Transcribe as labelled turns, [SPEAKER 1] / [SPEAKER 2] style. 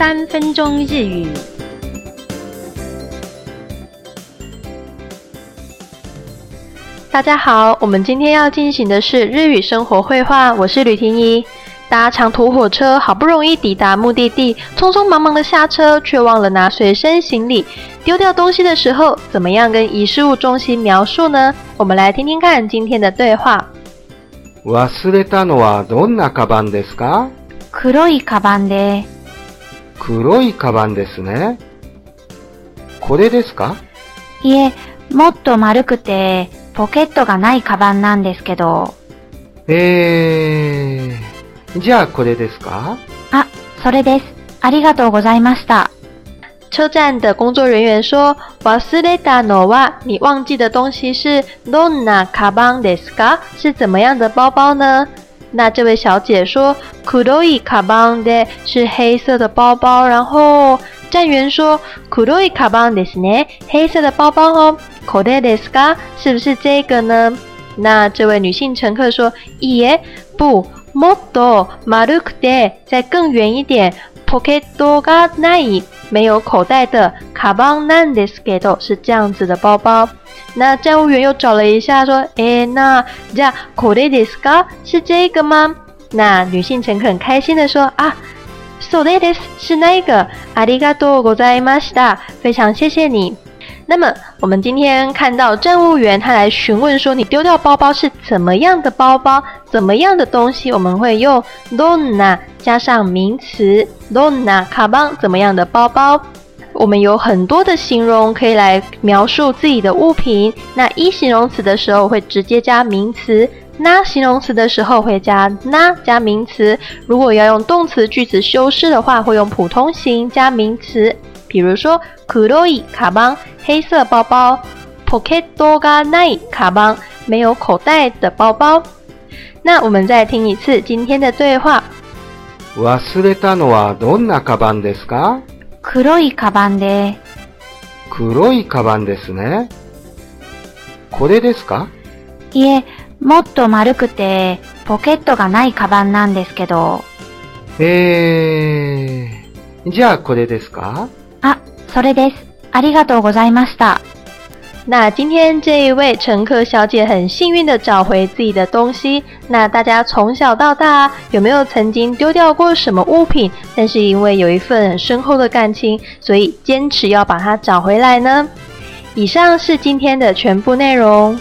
[SPEAKER 1] 三分钟日语。大家好，我们今天要进行的是日语生活绘画。我是吕婷怡。搭长途火车，好不容易抵达目的地，匆匆忙忙的下车，却忘了拿随身行李。丢掉东西的时候，怎么样跟遗失物中心描述呢？我们来听听看今天的对话。
[SPEAKER 2] 忘れたのはどんなカバンですか
[SPEAKER 3] 黒いカバンで、
[SPEAKER 2] 黒いカバンですね。これですか？
[SPEAKER 3] いえ、もっと丸くて、ポケットがないカバンなんですけど。
[SPEAKER 2] えー、じゃあこれですか？
[SPEAKER 3] あ、それです。ありがとうございました。
[SPEAKER 1] 车站的工作人员说：“忘れたのは你忘记的东西是どんなカバンですか？是怎么样的包包呢？”那这位小姐说：“黒いカバンで是黑色的包包。”然后站员说：“黒いカバンですね，黑色的包包哦。”これですか？是不是这个呢？那这位女性乘客说：“いえ、不、もっと丸くて，再更圆一点。”ポケットがない没有口袋的カバンなんですけど是这样子的包包。 那站务员又找了一下，说：“诶，那じゃあこれですか？是这个吗？”那女性乘客很开心的说：“啊，それです，是那个。ありがとうございました，非常谢谢你。”那么我们今天看到站务员他来询问说你丢掉包包是怎么样的包包，怎么样的东西，我们会用 donna 加上名词 donna 卡邦怎么样的包包。 我们有很多的形容可以来描述自己的物品。那一形容词的时候会直接加名词，那形容词的时候会加那加名词。如果要用动词句子修饰的话，会用普通型加名词。比如说黒い卡邦。黑色包包，pocket がない卡邦，没有口袋的包包。那我们再听一次今天的对话。
[SPEAKER 2] 忘れたのはどんなカバンですか
[SPEAKER 3] 黒いカバンで、
[SPEAKER 2] 黒いカバンですね。これですか？
[SPEAKER 3] いえ、もっと丸くて、ポケットがないカバンなんですけど。
[SPEAKER 2] えー、じゃあこれですか？
[SPEAKER 3] あ、それです。ありがとうございました。
[SPEAKER 1] 那今天这一位乘客小姐很幸运的找回自己的东西。那大家从小到大有没有曾经丢掉过什么物品？但是因为有一份深厚的感情，所以坚持要把它找回来呢？以上是今天的全部内容。